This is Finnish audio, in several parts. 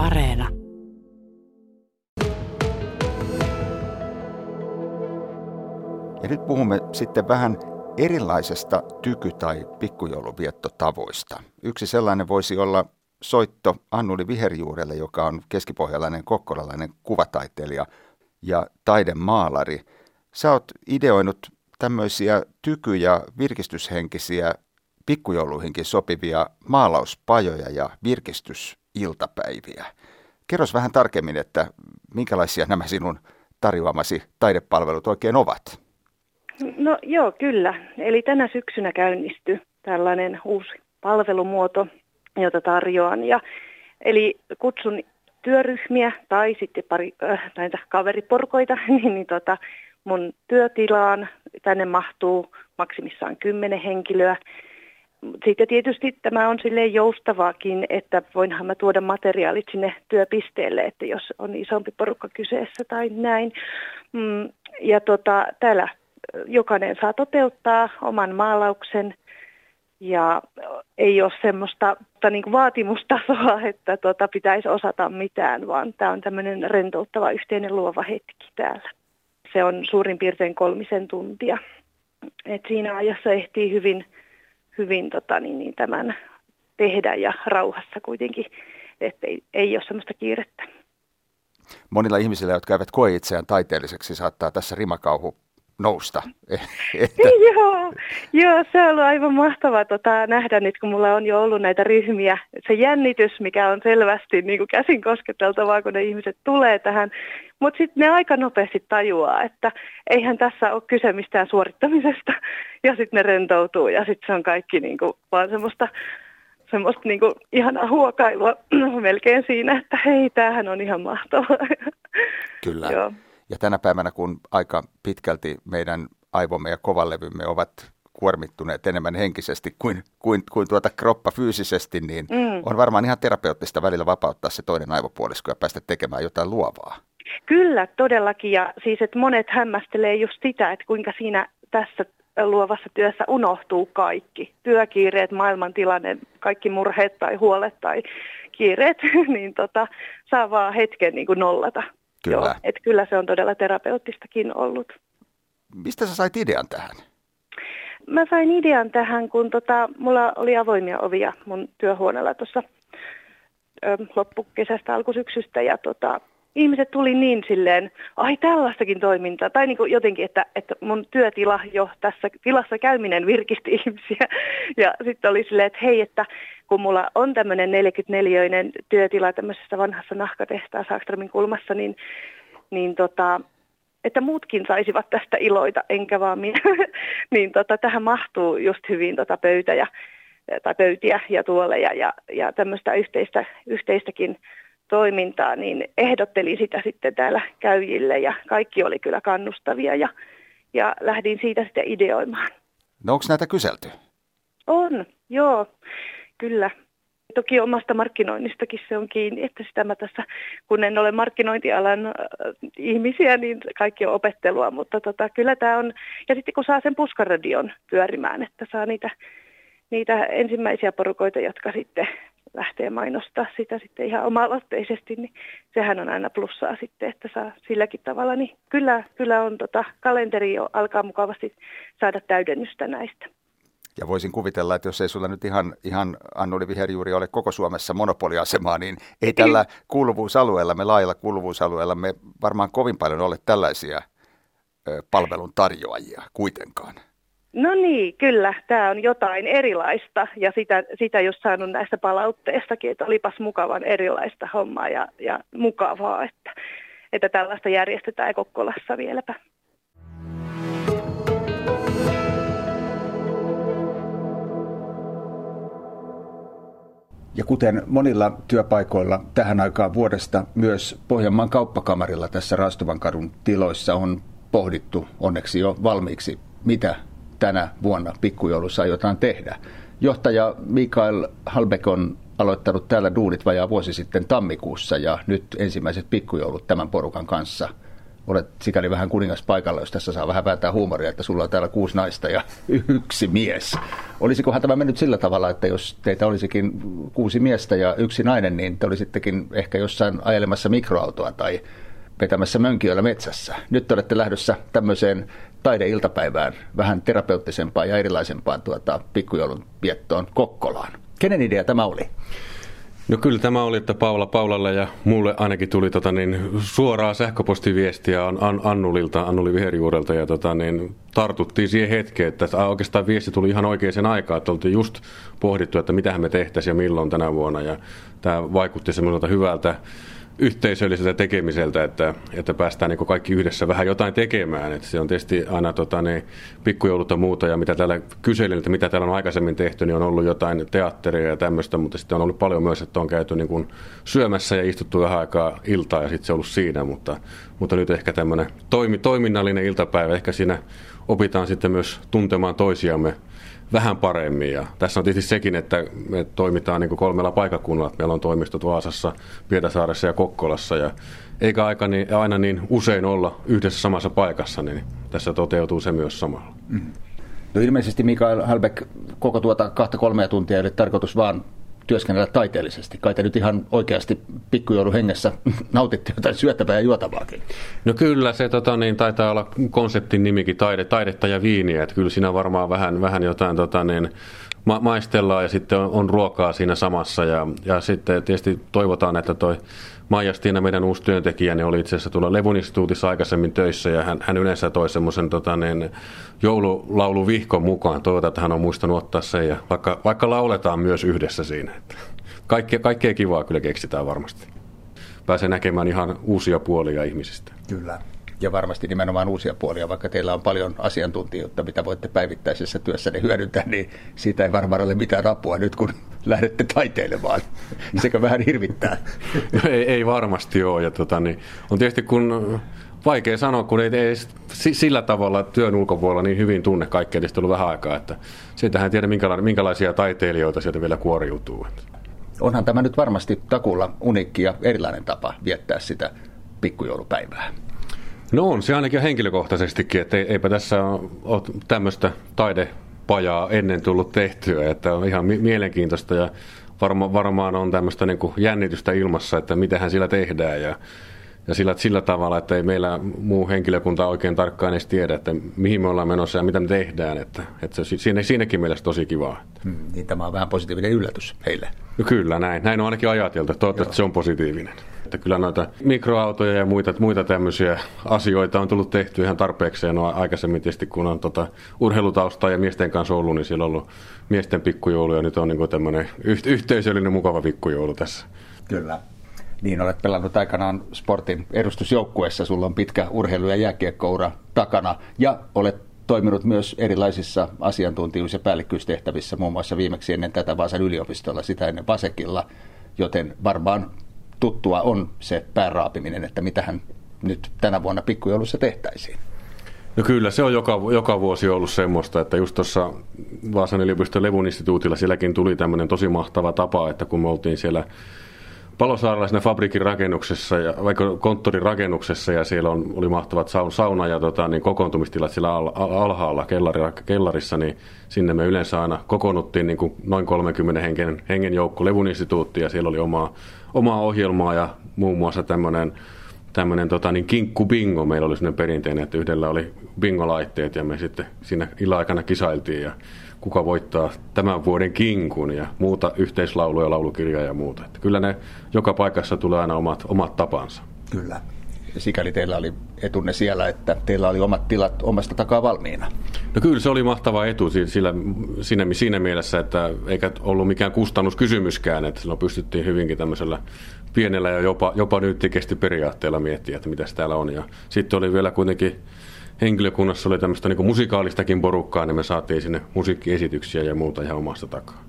Areena. Ja nyt puhumme sitten vähän erilaisesta tyky- tai pikkujouloviettotavoista. Yksi sellainen voisi olla soitto Annuli Viherjuurelle, joka on keskipohjalainen kokkolalainen kuvataiteilija ja taidemaalari. Sä oot ideoinut tämmöisiä tyky- ja virkistyshenkisiä pikkujouluihinkin sopivia maalauspajoja ja virkistysiltapäiviä. Kerros vähän tarkemmin, että minkälaisia nämä sinun tarjoamasi taidepalvelut oikein ovat? No joo, kyllä. Eli tänä syksynä käynnistyi tällainen uusi palvelumuoto, jota tarjoan. Ja, eli kutsun työryhmiä tai sitten pari äh, näitä kaveriporkoita niin, niin tota, mun työtilaan. Tänne mahtuu maksimissaan kymmenen henkilöä. Sitten tietysti tämä on sille joustavaakin, että voinhan mä tuoda materiaalit sinne työpisteelle, että jos on isompi porukka kyseessä tai näin. Mm, ja tota, täällä jokainen saa toteuttaa oman maalauksen ja ei ole semmoista niin kuin vaatimustasoa, että tota, pitäisi osata mitään, vaan tämä on tämmöinen rentouttava yhteinen luova hetki täällä. Se on suurin piirtein kolmisen tuntia. Et siinä ajassa ehtii hyvin, hyvin tota, niin, niin tämän tehdä ja rauhassa kuitenkin, että ei, ei ole semmoista kiirettä. Monilla ihmisillä, jotka eivät koe itseään taiteelliseksi, saattaa tässä rimakauhu nousta. että... joo, joo, se on ollut aivan mahtavaa tota, nähdä nyt, kun mulla on jo ollut näitä ryhmiä. Se jännitys, mikä on selvästi niin kuin käsin kosketeltavaa, kun ne ihmiset tulee tähän. Mutta sitten ne aika nopeasti tajuaa, että eihän tässä ole kyse mistään suorittamisesta. Ja sitten ne rentoutuu ja sitten se on kaikki niin kuin, vaan semmoista semmoista niin kuin ihanaa huokailua melkein siinä, että hei, tämähän on ihan mahtavaa. Kyllä. Joo. Ja tänä päivänä, kun aika pitkälti meidän aivomme ja kovalevymme ovat kuormittuneet enemmän henkisesti kuin, kuin, kuin tuota kroppa fyysisesti, niin mm. on varmaan ihan terapeuttista välillä vapauttaa se toinen aivopuolisko ja päästä tekemään jotain luovaa. Kyllä, todellakin. Ja siis, että monet hämmästelee just sitä, että kuinka siinä tässä luovassa työssä unohtuu kaikki. Työkiireet, maailmantilanne, kaikki murheet tai huolet tai kiireet, niin tota, saa vaan hetken niin kuin nollata. Kyllä. Joo, et kyllä se on todella terapeuttistakin ollut. Mistä sä sait idean tähän? Mä sain idean tähän, kun tota, mulla oli avoimia ovia mun työhuoneella tuossa loppukesästä alkusyksystä ja tota, ihmiset tuli niin silleen, ai tällaistakin toimintaa, tai niin kuin jotenkin, että, että mun työtila jo tässä tilassa käyminen virkisti ihmisiä. Ja sitten oli silleen, että hei, että kun mulla on tämmöinen 44-öinen työtila tämmöisessä vanhassa nahkatehtaassa Sakstromin kulmassa, niin, niin tota, että muutkin saisivat tästä iloita, enkä vaan minä. niin tota, tähän mahtuu just hyvin tota pöytä ja, tai pöytiä ja tuoleja ja, ja tämmöistä yhteistä, yhteistäkin toimintaa, niin ehdottelin sitä sitten täällä käyjille ja kaikki oli kyllä kannustavia ja, ja lähdin siitä sitten ideoimaan. No onko näitä kyselty? On, joo, kyllä. Toki omasta markkinoinnistakin se on kiinni, että sitä mä tässä, kun en ole markkinointialan äh, ihmisiä, niin kaikki on opettelua, mutta tota, kyllä tämä on, ja sitten kun saa sen puskaradion pyörimään, että saa niitä, niitä ensimmäisiä porukoita, jotka sitten lähtee mainostaa sitä sitten ihan oma-aloitteisesti, niin sehän on aina plussaa sitten, että saa silläkin tavalla. Niin kyllä, kyllä on tota, kalenteri jo alkaa mukavasti saada täydennystä näistä. Ja voisin kuvitella, että jos ei sulla nyt ihan, ihan Annuli Viherjuuri ole koko Suomessa monopoliasemaa, niin ei tällä kuuluvuusalueella, me laajalla kuuluvuusalueella, me varmaan kovin paljon ole tällaisia palvelun tarjoajia kuitenkaan. No niin, kyllä. Tämä on jotain erilaista ja sitä, sitä just saanut näistä palautteistakin, että olipas mukavan erilaista hommaa ja, ja mukavaa, että, että tällaista järjestetään Kokkolassa vieläpä. Ja kuten monilla työpaikoilla tähän aikaan vuodesta, myös Pohjanmaan kauppakamarilla tässä Raastuvan kadun tiloissa on pohdittu onneksi jo valmiiksi, mitä tänä vuonna pikkujoulussa aiotaan tehdä. Johtaja Mikael Halbek on aloittanut täällä duunit vajaa vuosi sitten tammikuussa ja nyt ensimmäiset pikkujoulut tämän porukan kanssa olet sikäli vähän kuningas paikalla, jos tässä saa vähän vääntää huumoria, että sulla on täällä kuusi naista ja yksi mies. Olisikohan tämä mennyt sillä tavalla, että jos teitä olisikin kuusi miestä ja yksi nainen, niin te olisittekin ehkä jossain ajelemassa mikroautoa tai vetämässä mönkiöllä metsässä. Nyt te olette lähdössä tämmöiseen taideiltapäivään, vähän terapeuttisempaan ja erilaisempaan tuota, pikkujoulun viettoon Kokkolaan. Kenen idea tämä oli? No kyllä tämä oli, että Paula Paulalle ja mulle ainakin tuli tota, niin, suoraa sähköpostiviestiä An, Annulilta, Annuli Viherjuurelta ja tota, niin, tartuttiin siihen hetkeen, että oikeastaan viesti tuli ihan oikeaan aikaan, että oltiin just pohdittu, että mitä me tehtäisiin ja milloin tänä vuonna ja tämä vaikutti semmoiselta hyvältä yhteisölliseltä tekemiseltä, että, että päästään niin kaikki yhdessä vähän jotain tekemään. Että se on tietysti aina tota, niin, pikkujoulut ja muuta, ja mitä täällä kyselin, että mitä täällä on aikaisemmin tehty, niin on ollut jotain teatteria ja tämmöistä, mutta sitten on ollut paljon myös, että on käyty niin kuin syömässä ja istuttu vähän aikaa iltaa, ja sitten se on ollut siinä, mutta, mutta nyt ehkä tämmöinen toimi, toiminnallinen iltapäivä, ehkä siinä opitaan sitten myös tuntemaan toisiamme vähän paremmin. Ja tässä on tietysti sekin, että me toimitaan niin kolmella paikakunnalla. Meillä on toimistot Vaasassa, Pietasaaressa ja Kokkolassa. Ja eikä aika niin, aina niin usein olla yhdessä samassa paikassa, niin tässä toteutuu se myös samalla. Mm. No ilmeisesti Mikael Halbeck koko tuota kahta kolmea tuntia ei ole tarkoitus vaan työskennellä taiteellisesti. Kai te nyt ihan oikeasti pikkujoulun hengessä nautitte jotain syöttävää ja juotavaakin. No kyllä, se tota, niin, taitaa olla konseptin nimikin taide, taidetta ja viiniä. Että kyllä siinä varmaan vähän, vähän jotain tota, niin, ma- maistellaan ja sitten on, on ruokaa siinä samassa. Ja, ja sitten tietysti toivotaan, että toi Maija Stina, meidän uusi työntekijä, niin oli itse asiassa tuolla Levun instituutissa aikaisemmin töissä ja hän, hän yleensä toi semmoisen tota, niin, joululauluvihkon mukaan. Toivotaan, että hän on muistanut ottaa sen ja vaikka, vaikka lauletaan myös yhdessä siinä. Kaikkea, kaikkea kivaa kyllä keksitään varmasti. Pääsee näkemään ihan uusia puolia ihmisistä. Kyllä ja varmasti nimenomaan uusia puolia, vaikka teillä on paljon asiantuntijuutta, mitä voitte päivittäisessä työssänne hyödyntää, niin siitä ei varmaan ole mitään apua nyt, kun lähdette taiteilemaan. Sekä vähän hirvittää. ei, ei varmasti ole. Ja tota, niin, on tietysti kun vaikea sanoa, kun ei, ei sillä tavalla työn ulkopuolella niin hyvin tunne kaikkea, tietysti ollut vähän aikaa, että siitähän ei tiedä minkälaisia taiteilijoita sieltä vielä kuoriutuu. Onhan tämä nyt varmasti takulla unikki ja erilainen tapa viettää sitä pikkujoulupäivää. No on se ainakin henkilökohtaisestikin, että eipä tässä ole tämmöistä taidepajaa ennen tullut tehtyä, että on ihan mielenkiintoista ja varma, varmaan on tämmöistä niin kuin jännitystä ilmassa, että mitähän sillä tehdään ja, ja sillä, sillä tavalla, että ei meillä muu henkilökunta oikein tarkkaan edes tiedä, että mihin me ollaan menossa ja mitä me tehdään, että, että se siinä, siinäkin mielessä tosi kivaa. Hmm, niin tämä on vähän positiivinen yllätys heille. No kyllä näin, näin on ainakin ajateltu, toivottavasti Joo. se on positiivinen. Että kyllä noita mikroautoja ja muita, muita tämmöisiä asioita on tullut tehty ihan tarpeeksi. Ja no aikaisemmin tietysti, kun on tota urheilutausta ja miesten kanssa ollut, niin siellä on ollut miesten pikkujoulu ja nyt on niin tämmöinen yhteisöllinen mukava pikkujoulu tässä. Kyllä. Niin, olet pelannut aikanaan sportin edustusjoukkueessa, sulla on pitkä urheilu- ja jääkiekkoura takana ja olet toiminut myös erilaisissa asiantuntijuus- ja päällikkyystehtävissä, muun muassa viimeksi ennen tätä Vaasan yliopistolla, sitä ennen Vasekilla, joten varmaan tuttua on se pääraapiminen, että mitähän nyt tänä vuonna pikkujoulussa tehtäisiin. No kyllä, se on joka, joka vuosi ollut semmoista, että just tuossa Vaasan yliopiston Levun instituutilla sielläkin tuli tämmöinen tosi mahtava tapa, että kun me oltiin siellä Palosaarella siinä fabrikin rakennuksessa, ja, vaikka konttorin rakennuksessa, ja siellä on, oli mahtavat sauna ja tota, niin kokoontumistilat siellä al, al, alhaalla kellari, kellarissa, niin sinne me yleensä aina kokoonnuttiin niin kuin noin 30 hengen, hengen joukko Levun instituutti, ja siellä oli omaa omaa ohjelmaa ja muun muassa tämmöinen tämmöinen tota, niin kinkku bingo. Meillä oli sellainen perinteinen, että yhdellä oli bingolaitteet ja me sitten siinä illan kisailtiin ja kuka voittaa tämän vuoden kinkun ja muuta yhteislauluja, laulukirjaa ja muuta. Että kyllä ne joka paikassa tulee aina omat, omat tapansa. Kyllä sikäli teillä oli etunne siellä, että teillä oli omat tilat omasta takaa valmiina. No kyllä se oli mahtava etu sillä, siinä, siinä mielessä, että eikä ollut mikään kustannuskysymyskään, että silloin pystyttiin hyvinkin tämmöisellä pienellä ja jopa, jopa kesti periaatteella miettiä, että mitä täällä on. Ja sitten oli vielä kuitenkin henkilökunnassa oli tämmöistä niin musikaalistakin porukkaa, niin me saatiin sinne musiikkiesityksiä ja muuta ihan omasta takaa.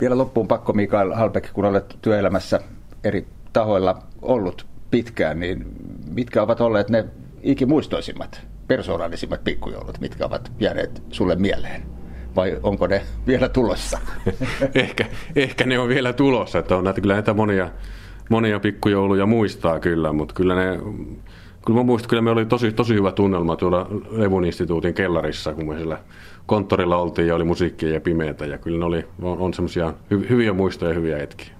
Vielä loppuun pakko Mikael Halbeck, kun olet työelämässä eri tahoilla ollut pitkään, niin mitkä ovat olleet ne ikimuistoisimmat, persoonallisimmat pikkujoulut, mitkä ovat jääneet sulle mieleen? Vai onko ne vielä tulossa? ehkä, ehkä ne on vielä tulossa, että on näitä, kyllä näitä monia, monia pikkujouluja muistaa kyllä, mutta kyllä ne kyllä mä muistan, kyllä me oli tosi, tosi hyvä tunnelma tuolla Levun instituutin kellarissa, kun me siellä konttorilla oltiin ja oli musiikkia ja pimeätä. Ja kyllä ne oli, on, on semmoisia hy, hyviä muistoja ja hyviä hetkiä.